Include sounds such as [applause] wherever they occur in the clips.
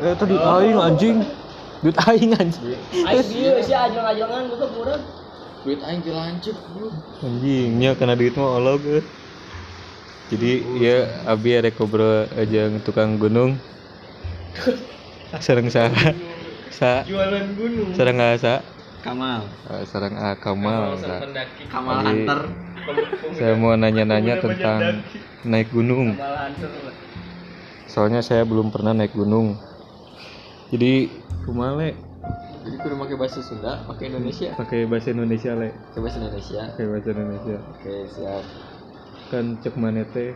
Eh tadi aing anjing. Duit aing anjing. aing bieu sih ajang-ajangan buka kurang duit aing teh lancip bro Anjing, nya kena duit mah olog. eh. Jadi ya abi ada kobro aja tukang gunung. [laughs] Sareng sa sa jualan gunung sareng sa Kamal eh, sareng A Kamal. Kamal Jadi- Hunter Saya mau nanya-nanya tentang naik gunung. malah antur Soalnya saya belum pernah naik gunung. Jadi kumale jadi kudu pakai bahasa Sunda pakai Indonesia pakai bahasa Indonesia le, pakai bahasa Indonesia pakai bahasa Indonesia. oke siap Kan cek mana teh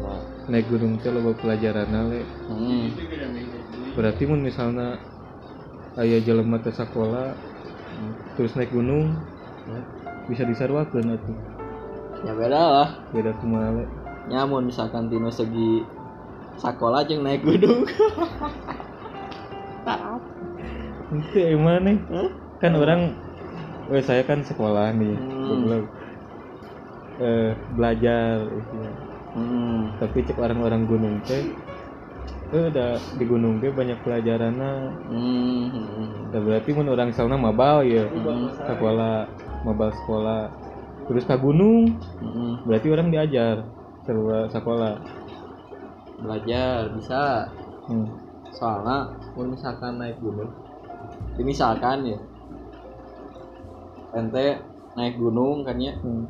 nah. naik gunung teh loba pelajaran le. hmm. Berarti mun misalnya aya jelema teh sakola terus naik gunung bisa disarwakeun atuh. ya beda lah Beda kumaha le. nyamun misalkan tino segi sekolah jeung naik gunung [laughs] Itu emang nih. Kan orang eh saya kan sekolah nih. Hmm. goblok. Eh belajar istilahnya. hmm. tapi cek orang-orang gunung teh eh udah di gunung teh banyak pelajaranna Hmm. hmm. Nah, berarti mun orang sauna mabal ya Hmm. sekolah mabal sekolah terus ke gunung Hmm. berarti orang diajar sekolah sekolah belajar bisa hmm. soalnya mun misalkan naik gunung ini misalkan ya ente naik gunung kan ya Hmm.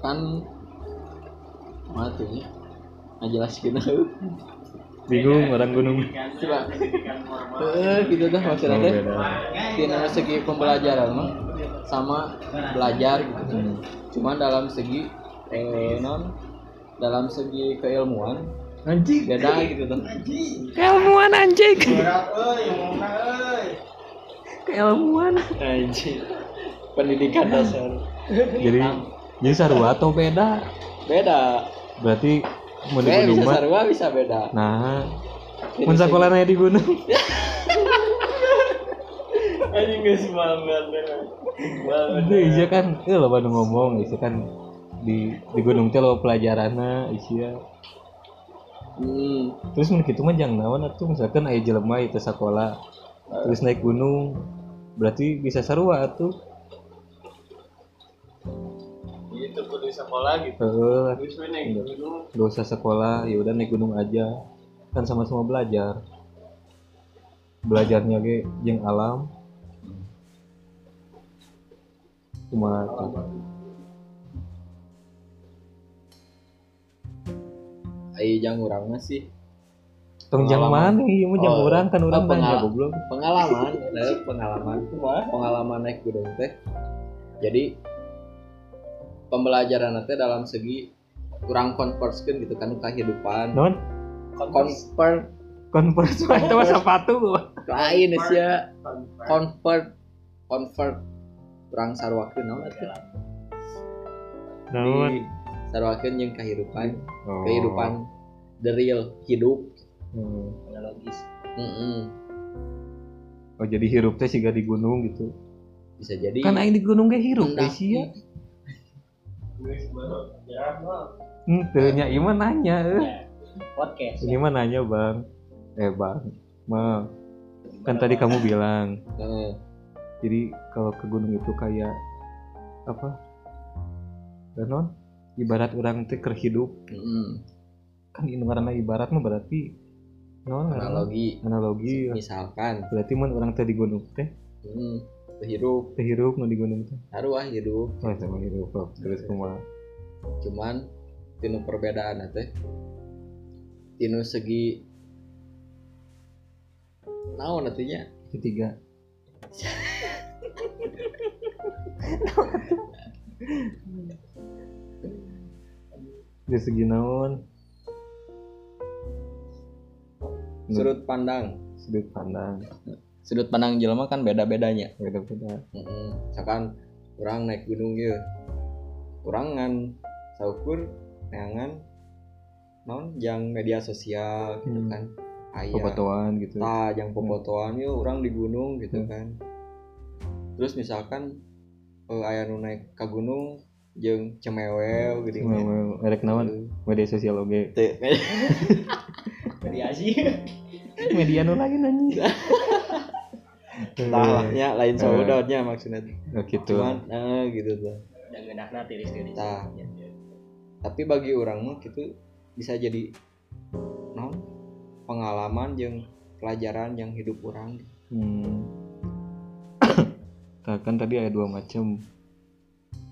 kan mati ya ngajelaskeun bingung orang gunung coba eh gitu dah maksudnya beda. Tina segi pembelajaran mah sama belajar gitu Hmm. cuman dalam segi eh non dalam segi keilmuan anjing. beda gitu tuh. Keilmuan anjing. Keilmuan. Anjing. Pendidikan dasar. Jadi jadi sarua atau beda? Beda. Berarti mau di eh gunung bisa mah sarua bisa beda. Nah mun sakolana di gunung? [laughs] Anjing geus semangat Itu iya kan, itu lo baru ngomong, isi kan di di gunung teh lo pelajaranna isia. hmm Terus mun kitu mah jangan naon atuh misalkan aya jelema itu sekolah terus naik gunung berarti bisa sarua atuh. itu kudu sekolah gitu Heeh, terus naik gunung gak usah sekolah, ya udah naik gunung aja. Kan sama-sama belajar. Belajarnya ge jeung alam. Cuma ai jang urang mah sih. Tong jang Pengalaman. mana? Ieu mah jang Oh, urang kan urang oh, nanya goblok. pengalaman. [laughs] Pengalaman pengalaman naik gunung teh. Jadi pembelajaran teh dalam segi kurang conversekan gitu kan kehidupan. Non convert converse. Mah itu mah sepatu. lain sih ya convert convert kurang sarwakeun naon atuh Naon? Sarwakeun jeung kehidupan Oh. kehidupan the real hidup Hmm. analogis Mm-mm. Oh jadi hirup teh siga di gunung gitu. bisa jadi Kan aing di gunung ge hirup teh sia. Hmm, teu nya ieu nanya eh. podcast Ini mah nanya, Bang. Eh, Bang. Mah kan tadi kamu bilang jadi kalau ke gunung itu kayak apa? non ibarat orang teh keur hidup Mm-mm. kan ini karena ibarat mah berarti non analogi. Analogi. Misalkan. Berarti mun orang teh di gunung teh? Mm, hidup teh nu di gunung teh? Harus hidup. Oh sama hirup oh, terus kumaha cuman tinu perbedaan teh. Tinu segi naon artinya ketiga [laughs] [laughs] [laughs] dari segi naon? Sudut pandang. Sudut pandang. Sudut pandang jelema kan beda bedanya beda beda misalkan orang naik gunung ya orang ngan saukur neangan naon? Jang media sosial gitu Hmm. kan. Aya. Pepatuan gitu. Tah jang popotoan yuk orang di gunung gitu Hmm. kan. Terus misalkan eh, aya nu naik ke gunung jeung cemewew geuning Mau- nya. mau erek naon media sosial oge Teu, [laughs] Mediasi. media nu lain anjing [laughs] tah lah nya lain Eh. saudara maksudnya Oh, gitu cuman eh gitu tuh Dan genakna tiris-tiris. Tah. tapi bagi orang mah gitu bisa jadi non pengalaman yang pelajaran yang hidup orang Hmm. [coughs] Kan tadi ada dua macam.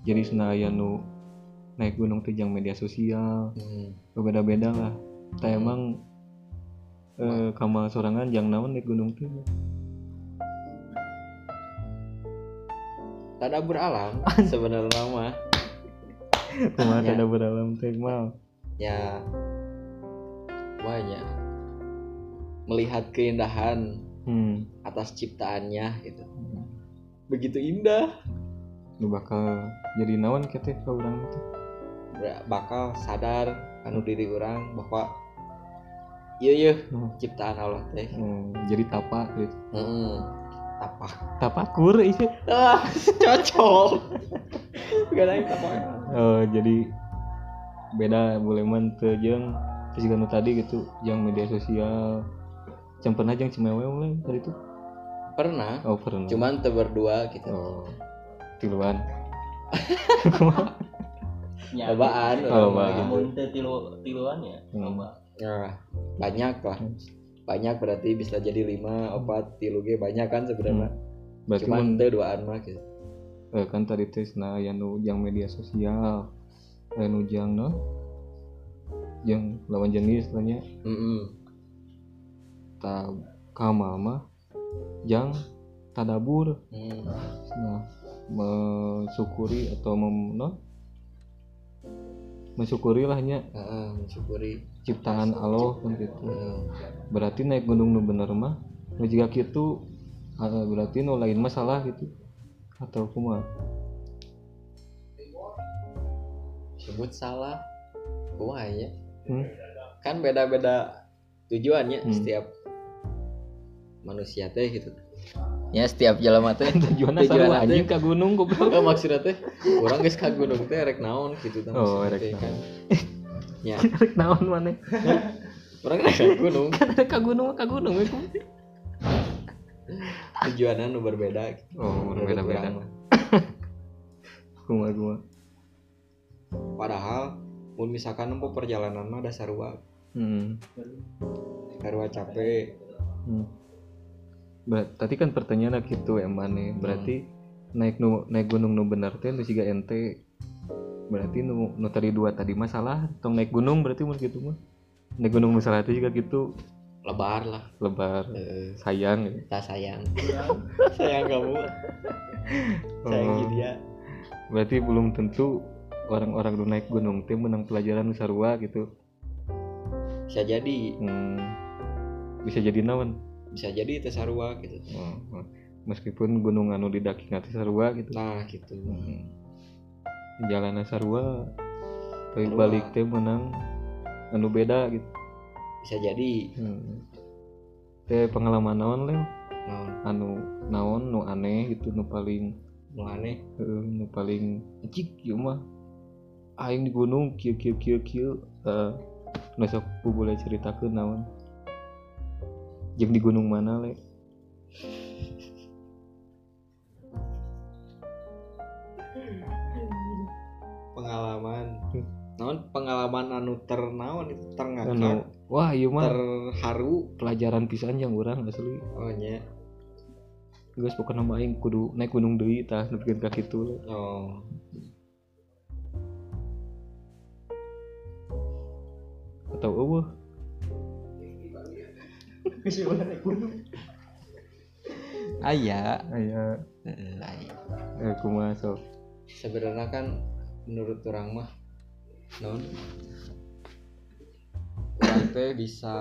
Jadi senaya nu naik gunung teh jang media sosial, hmm. beda-beda lah. Tah emang eh, kamal sorangan jang naon naik gunung teh. tadabur alam [laughs] sebenarnya mah Kumaha [laughs] Ya. ada beralam teh mal. ya banyak melihat keindahan Hmm. atas ciptaannya gitu begitu indah Nu bakal jadi naon ka urang teh. Ber- bakal sadar anu diri orang bahwa iya iya Hmm. ciptaan Allah teh. Hmm, jadi tapak gitu. Heeh. tapak Tapakur ieu. ah cocok. Gak ada yang tapak Oh, jadi beda boleh man teu jeung. Terus juga tadi gitu yang media sosial. Jang pernah jang cimewew lah tadi itu pernah. Oh pernah. Cuman tuh berdua gitu. Oh tiluan Ya, lobaan Oh, lobaan. gitu. Teu tilu tiluan ya. Hmm. Loba. Ya, banyak lah banyak berarti bisa jadi lima opat tilu ge banyak kan sebenarnya berarti cuman mun duaan mah gitu eh, kan tadi tes nah yang nu jang media sosial eh, nu jang no jang lawan jenis tanya Mm-mm. ta kamal mah jang tadabur Hmm. nah mensyukuri atau mem no? mensyukuri lah nya Heeh, mensyukuri ciptaan Allah kan gitu Heeh. berarti naik gunung nu bener mah nu jika gitu ah, berarti nu lain masalah gitu atau kumaha sebut salah kumaha ya hmm? kan beda-beda tujuannya Hmm. setiap manusia teh gitu ya setiap jalan teh tujuannya [laughs] Tujuan sarua anjing ka gunung goblok oh, maksudnya teh orang geus ka gunung teh rek naon gitu tah Oh, rek teh, naon. kan ya [laughs] rek naon maneh [laughs] orang rek ka gunung kan ada ka gunung ka gunung kum. tujuannya nu berbeda gitu. oh Menurut beda-beda urang mah. kumaha kumaha padahal mun misalkan nempuh perjalanan mah ada sarua hmm. sarua capek hmm. Tadi kan pertanyaan gitu ya maneh berarti naik nu naik gunung nu bener teh nu siga ente. Berarti nu nu tadi dua tadi masalah tong naik gunung berarti mun gitu mah. Naik gunung masalah itu juga gitu. Lebar lah. Lebar. Eh, sayang tak sayang. [laughs] Sayang kamu. Sayang Oh. dia. Berarti belum tentu orang-orang nu naik gunung teh menang pelajaran sarua gitu. Bisa jadi. Hmm. bisa jadi naon bisa jadi itu sarua gitu. Oh. meskipun gunung anu didaki ngati sarua gitu. Nah gitu. Hmm. Jalanan sarua tapi balik teh menang anu beda gitu. Bisa jadi. Hmm. teh pengalaman naon leo? Naon? Anu naon nu aneh gitu nu paling nu aneh? Eh, nu paling cik ieu mah. Aing di gunung kieu kieu kieu kieu. Eh nu sok boleh ceritakeun naon jeung di gunung mana le? Pengalaman. Hmm. naon? Pengalaman anu ternaon itu terngakak anu wah ieu mah. Terharu. Pelajaran pisan yang urang asli. Oh nya. Geus pokona mah aing kudu naik gunung deui tah nepikeun ka kitu le. oh. Atau eueuh aya. Aya. Aya eh kumaha sok. Sebenarnya kan menurut orang mah non orang teh bisa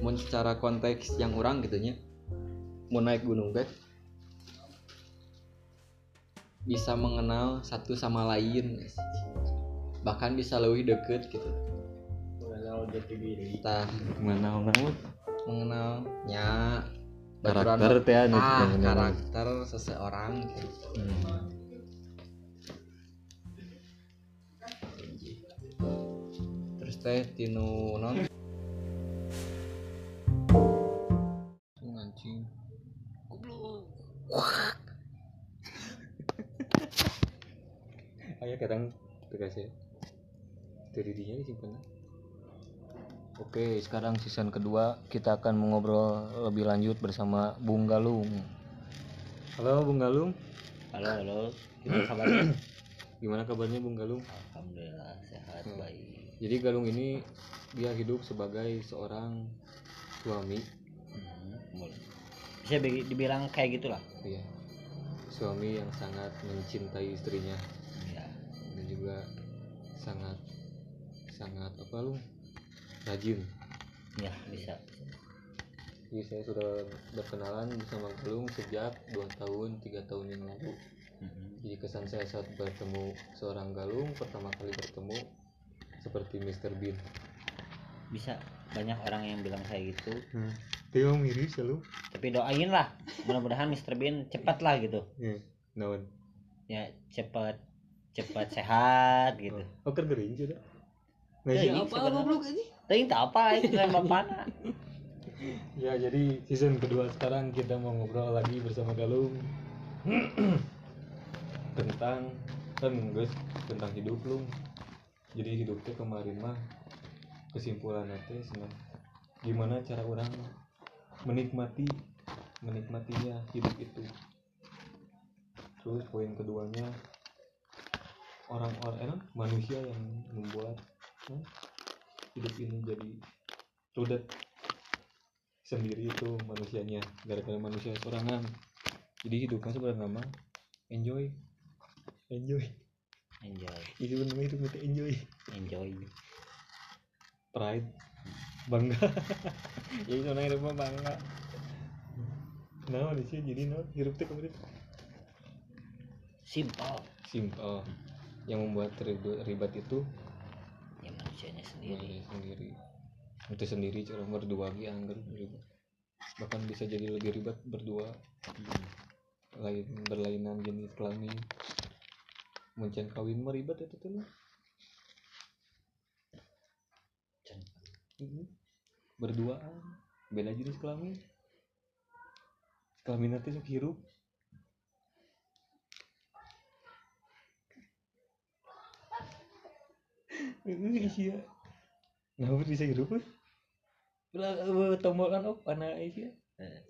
mun secara konteks yang orang gitunya mau naik gunung teh bisa mengenal satu sama lain bahkan bisa lebih deket gitu. Mengenal jati diri. kita mana orang mengenalnya. Karakter ya ah, karakter seseorang gitu. hmm. terus teh tinu non [laughs] ayo kadang terus ya dari dia sih Oke, sekarang season kedua kita akan mengobrol lebih lanjut bersama Bung Galung. Halo Bung Galung, halo halo gimana kabarnya [clears throat] gimana kabarnya Bung Galung? alhamdulillah sehat Hmm. baik Jadi Galung ini dia hidup sebagai seorang suami, Hmm, boleh. bisa bi- dibilang kayak gitulah ya. Suami yang sangat mencintai istrinya ya dan juga sangat sangat apa lu? Rajin. ya bisa Jadi saya sudah berkenalan bersama Galung sejak 2 tahun, 3 tahun yang lalu. Mhm. Jadi kesan saya saat bertemu seorang Galung, pertama kali bertemu seperti Mr. Bean. bisa banyak orang yang bilang kayak gitu Hmm. Dia mirip selalu. tapi doain lah mudah-mudahan Mr. Bean cepat lah gitu Ya, naon. ya cepat cepat sehat gitu Oh, kan gering sudah. Nah, Ya, apa goblok aja? Tapi apa itu kan bapakna [laughs] Ya, jadi season kedua sekarang kita mau ngobrol lagi bersama Galung [clears throat] tentang kan guys tentang hidup lu. Jadi hidupnya kemarin mah kesimpulan nanti senang gimana cara orang menikmati menikmatinya hidup itu. Terus poin keduanya orang-orang eh, manusia yang membuat eh, hidup ini jadi rudet sendiri itu manusianya gara-gara manusia sorangan. Jadi hidupnya sebenarnya nama enjoy. Enjoy. Enjoy. Itu namanya itu kita enjoy. Enjoy. Pride. Bangga. [laughs] Ya itu namanya hidup mah bangga. Nah di sini jadi nah hidup teh kemarin simple. Simple. Yang membuat ribet, ribet itu manusianya sendiri. Diri sendiri. Itu sendiri cara berdua lagi anggar ribet bahkan bisa jadi lebih ribet berdua. Hmm. lain berlainan jenis kelamin. Mencen kawin mah ribet itu tuh Mhm. berduaan beda jenis kelamin. Kelamin nanti sok hirup Ini isia nah bisa hirup eh? Ulah eh, tombol kan op anak Eh.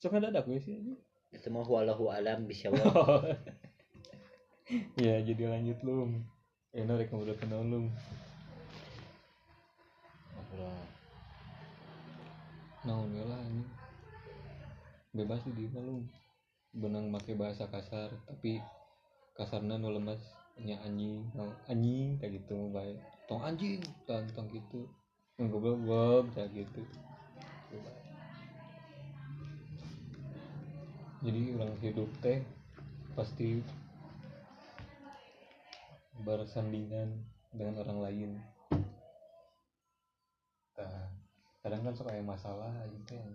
sok ada ada sih? Itu mah walahu alam bisa [laughs] ya jadi lanjut lum. Enak rek ngobrol kenal lum. Ngobrol naon ya lah ini. Bebas di dia lum. Benang make bahasa kasar tapi kasarnya nu lemas nya anjing. Naon, anjing kayak gitu bae tong anjing tong tong gitu. Ngobrol goblok kayak gitu. Jadi orang hidup teh pasti bersandingan dengan orang lain. Nah, kadang kan suka masalah gitu yang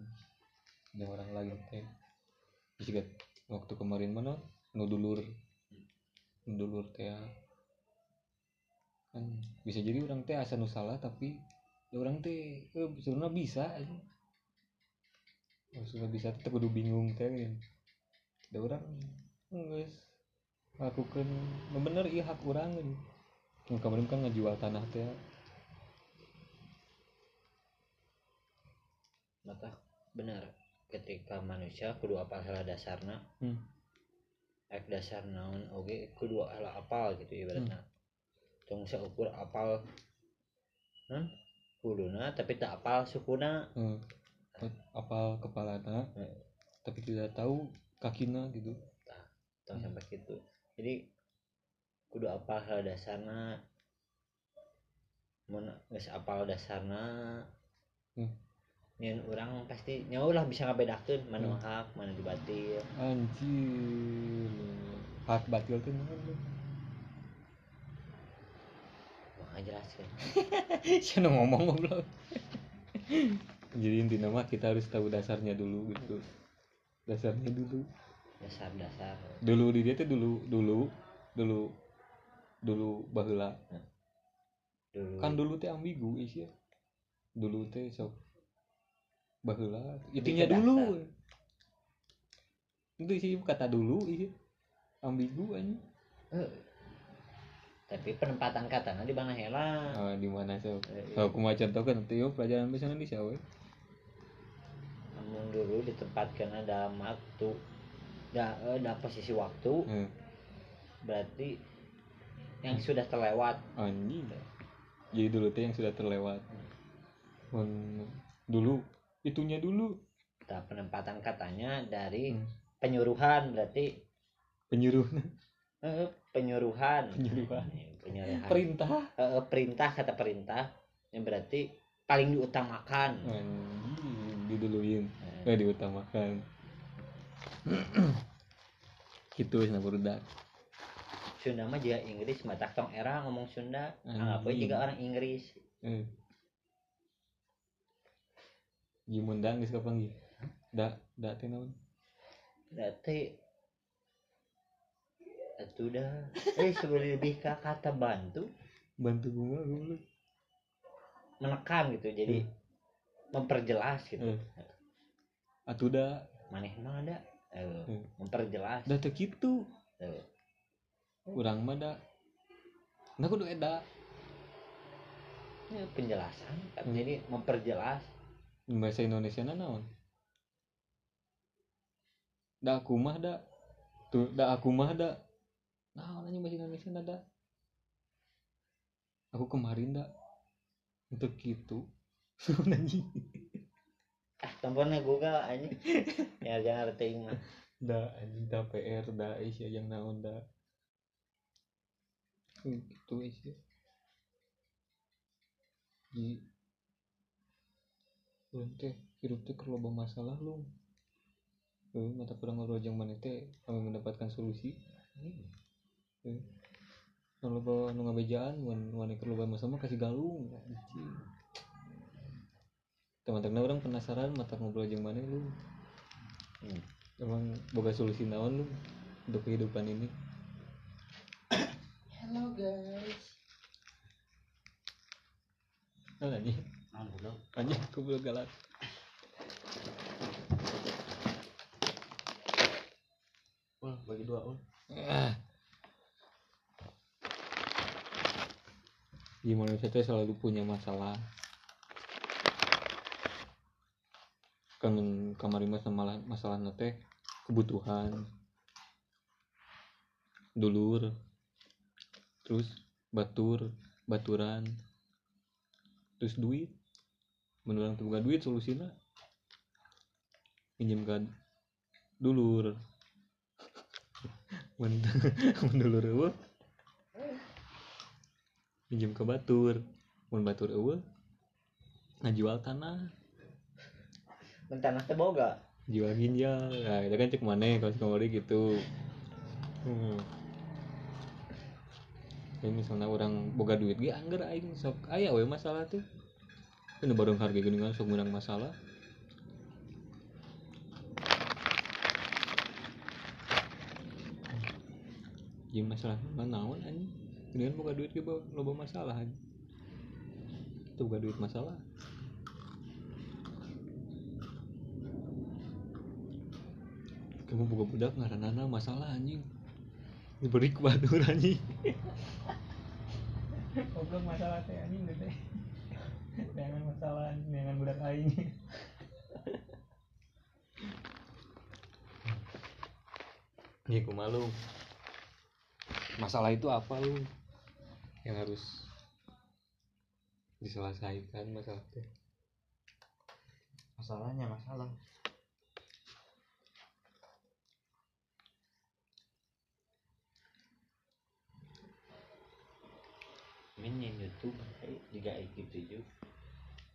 dengan orang lain teh. Jika waktu kemarin mana nu dulur teh kan bisa jadi orang teh asa nu salah tapi ya orang teh eh, sebenarnya bisa aja sudah bisa teh kudu bingung teh kan da orang guys lakukan bener iya hak orang kan yang kemarin kan ngejual tanah teh maka benar ketika manusia kudu apa salah dasarna hmm. Ek dasar naon oge kudu ala apal gitu ibaratnya tong seukur apal non kuluna tapi tak apal sukuna Hmm. apal kepalana Hmm. tapi tidak tahu kakina gitu tong Hmm. sampai gitu jadi kudu apal hal dasarna geus apal dasarna Hmm. Nyen orang pasti nyawa lah bisa ngabedakeun mana Hmm. hak mana dibatil. Anjir. Hak batil tuh? Wah, jelaskan Siapa ngomong goblok. Jadi intinya mah kita harus tahu dasarnya dulu gitu. Dasarnya dulu. Dasar-dasar. Dulu di dia tuh dulu dulu dulu dulu bahula Hmm. dulu. Kan dulu teh ambigu is ya. Dulu teh sok baheula. Itunya Bisa dulu. itu sih kata dulu iya. Ambigu anjing. Eh, tapi penempatan katanya di mana hela. Ah, di mana sok Eh, kalau aku mau contohkan nanti yuk pelajaran bahasa Indonesia we namun dulu ditempatkan dalam waktu da, eh, dalam posisi waktu. Eh, berarti yang sudah terlewat. Anjing. Jadi dulu teh yang sudah terlewat. Men, dulu itunya dulu. Nah, penempatan katanya dari Hmm. penyuruhan berarti penyuruh. Eh, penyuruhan. Penyuruhan. Penyuruhan. Perintah. Eh, perintah kata perintah yang berarti paling diutamakan. Anjing diduluin. Eh, eh diutamakan. [clears throat] Gitu sana budak Sunda mah juga Inggris mata tong era ngomong Sunda. Anjing. anggap aja juga orang Inggris? Eh gimundang geus kapan ge da da teh naon? Berarti itu dah. Eh sebelum lebih ke kata bantu. Bantu gua goblok menekan gitu jadi memperjelas gitu. Eh. Atuh da maneh mah ada eh, Hmm. memperjelas. Da teu kitu. Eh, urang mah da nah kudu eda ya, penjelasan kan Hmm. jadi memperjelas bahasa Indonesia na naon? Da aku mah da. Tuh da aku mah da. Naon anjing bahasa Indonesia na da? Aku kemarin da. Untuk gitu [laughs] anjing? Ah tombolnya Google aja [laughs] ya jangan ngerti mah. Da anjing da PR da Asia yang naon da. Gitu Asia di Ulun teh hidup teh loba masalah lu Eh, mata kurang ngobrol jeung maneh teh kami mendapatkan solusi. Eh, nu loba nu ngabejaan wan wan keur loba masalah kasih galung. Anjing teman-teman orang penasaran mata ngobrol jeung maneh lu Hmm. emang boga solusi naon lu untuk kehidupan ini? Hello guys. Nah dulu anjing aku belum galak. Ul bagi dua ul. Ah. di manusia teh selalu punya masalah. Kan kemarin mas masalah masalah teh kebutuhan. Dulur. Terus batur baturan. Terus duit menurut tuh bukan duit solusinya. Pinjamkan dulur. [laughs] Men- [laughs] mendulur eueuh. Pinjam ke batur. Mun batur eueuh ngajual tanah. Bentar teh boga? Jual ginjal. Nah itu kan cek mana kalau kemarin gitu. Hmm. Kayak misalnya orang boga duit ge anggar aing sok. Aya we masalah tuh kan baru harga gini kan sok menang masalah. Jadi masalah mana naon anjing? Kemudian boga duit ge bawa- loba masalah anjing. Itu boga duit masalah. Kamu buka budak ngaranana masalah anjing. Diberi ku batur anjing. Goblok masalah teh anjing teh jangan masalah jangan budak aing Iya, ku malu. Masalah itu apa lu? Yang harus diselesaikan masalah teh. masalahnya masalah Min yang YouTube eh, juga kayak gitu juga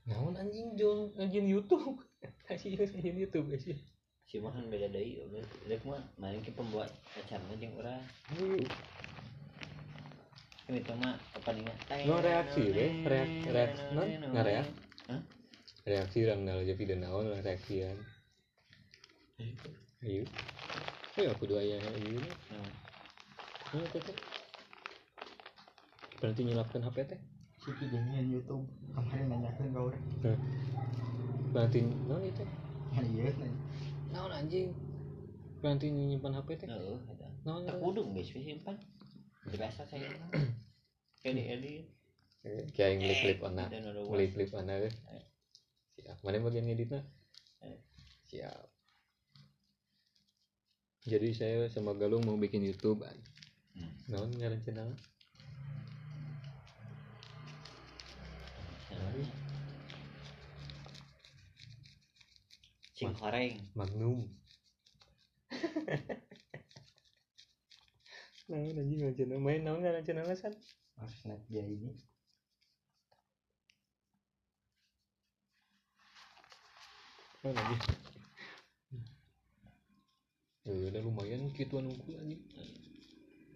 Naon anjing jong anjing YouTube. [laughs] Kasih anjing YouTube sih. si mah kan beda dari udah mah main ke pembuat acaranya jeung urang kan itu mah apa nih No reaksi deh, reaksi reaksi non nggak reaksi. Hah? Reaksi orang nalo jadi video naon lah reaksian. Ayo. Oh aku dua ya ini. Nah, Ini teh. Berarti nyelapkan HP teh. Si kijengin YouTube kemarin nanyakan ke orang berarti non itu ah iya naon anjing berarti nyimpan HP teh Heeh, eta. naon Tak kudu geus simpan. Biasa saya. [clears throat] Edit edit. kayak yang klip anak Beli klip mana eh? Siap. Mana bagian ngeditnya? Eh. Siap. Jadi saya sama Galung mau bikin YouTube. Hmm. Naon ngaran channel? Cing horeng. Magnum. naon anjing ngaran channel? Main naon channel san? harus net dia ini Naon anjing? Ya udah lumayan gituan unggul anjing.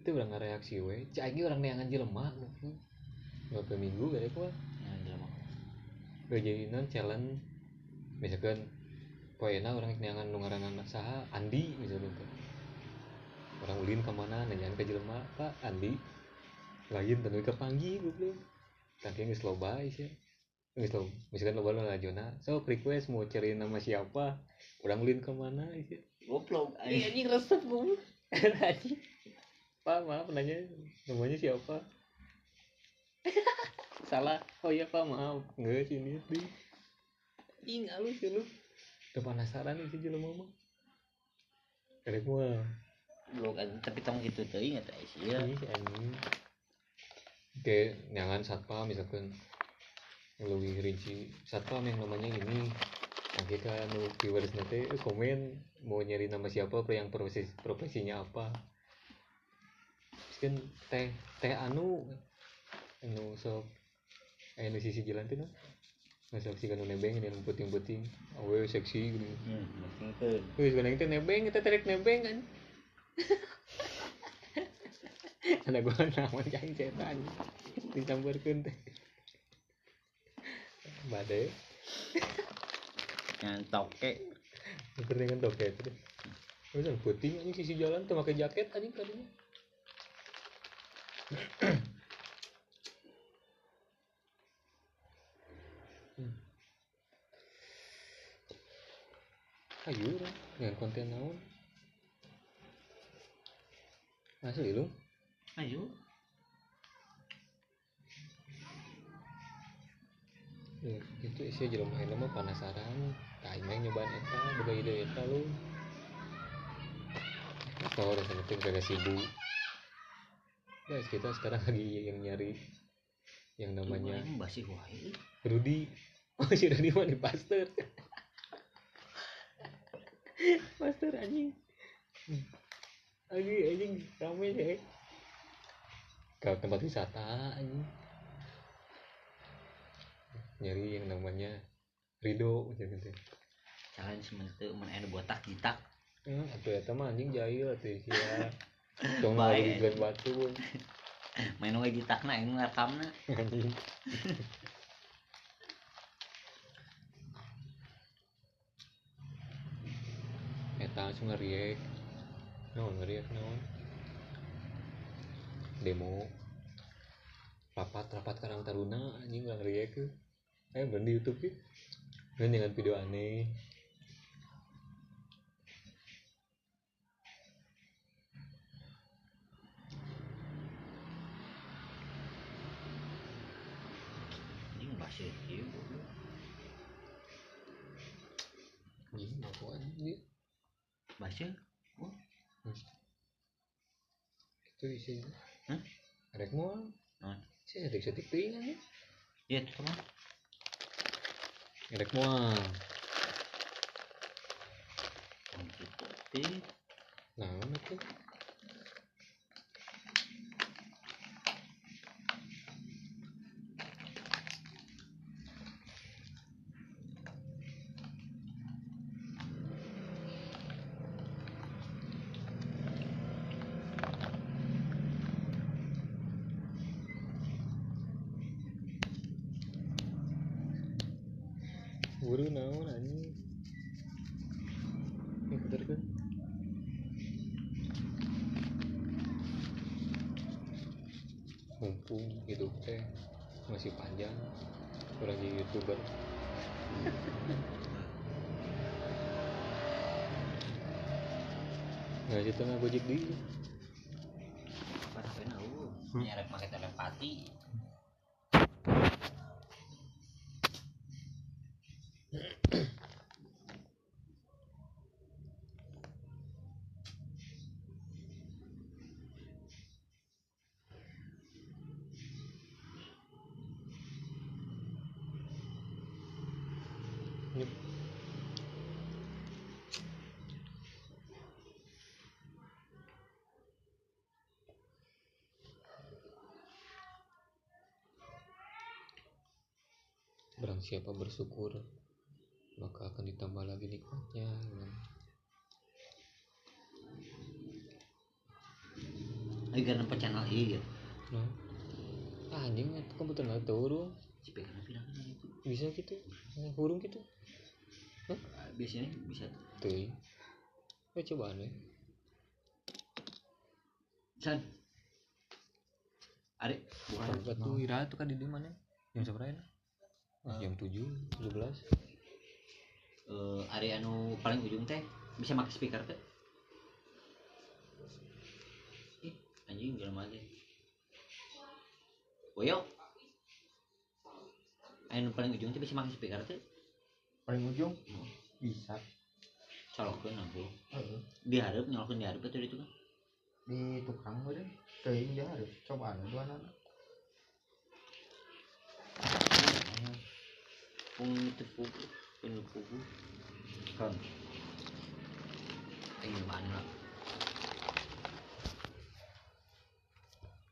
Itu orang reaksi we. Ini orang neangan jelema. Berapa minggu gak ada kuat. Ya, jelema. Gajinan challenge misalkan poena orang neangan nu ngaranna saha Andi misalkan tuh. Orang ulin ke mana nanyain ke jelema, Pak Andi. Lain tanu ke panggi goblok. Tapi geus loba sih. Loba. Misalkan loba lo ngajona, so request mau cari nama siapa? Orang ulin ke mana sih? Goblok. Iya anjing. anjing resep goblok. [laughs] Anjing. Pak, maaf nanya namanya siapa? [laughs] Salah. Oh iya Pak, maaf. Enggak sih ini halus ya lu. Nih si jelema mah. Karek mah. Goblok anjing, tapi tong gitu teuing eta sih ya. Oke, jangan satpam misalkan lebih rinci satpam yang namanya ini nah kita nu viewers nanti eh, komen mau nyari nama siapa apa yang profesi profesinya apa kan teh teh anu anu sok aya nu sisi jalan tuh sih kan nebeng yang puting puting awe seksi gitu Hmm, Wih, sekarang itu nebeng, kita tarik nebeng kan. [laughs] Ada gua namun yang cetan dicampurkan teh. Bade, yang toke. dengan toket teh. Udah puting ini sisi jalan tuh pakai jaket anjing tadinya. Ayo, lah, dengan konten naon? Asli lu? Ayo. Ya, itu isi jelema main mah penasaran kain main nyobaan eta boga ide eta lu atau udah penting kagak sibuk guys kita sekarang lagi yang nyari yang namanya Ini. Rudy oh si Rudy mah di Pasteur [laughs] Pasteur anjing anjing anjing rame sih ke tempat wisata anjing nyari yang namanya Rido macam gitu Challenge sementu mun aya nu botak ditak. Hmm, atuh eta mah anjing jahil atuh sia. [laughs] Tong Bae. lagi gan batu [laughs] Main we ditakna anu ngarekamna. anjing. Langsung ngeriek. Naon ngeriek naon? Demo. Rapat rapat karang taruna anjing ke. Eh bener di YouTube ya. Dengan video aneh. Anjing basi ieu. Anjing mau anjing. Basi. Itu isinya Hah? Mau Naon? sih setik setik ting aja Iya tuh mah. Arek mau Gitu. nah mana Buru naon anjing? Ini bener kan? Mumpung hidup teh masih panjang orang jadi youtuber. Nggak sih tengah gojek di apa sampai tahu nyerep pakai telepati Ini- Barang siapa bersyukur maka akan ditambah lagi nikmatnya. lagi karena channel iya gitu? Nah, anjing komputer nggak tahu kan itu bisa gitu Eh, hurung gitu. Ah, biasanya bisa. Tuh ya coba aneh san. Ari bukan. Coba tuh Ira tuh kan di mana jam seberapa ya? Ah, jam tujuh tujuh belas eh Ari anu paling ujung teh bisa pakai speaker teh. Ih, anjing jelema aja Woyo. Anu paling ujung teh bisa pakai speaker teh? Paling ujung? Bisa. Colokeun aku diharap nyolokeun diharap itu itu kan? Di tukang udah teuing dia harus coba anu dua anak pung itu pugu penuh pugu kan ayo mana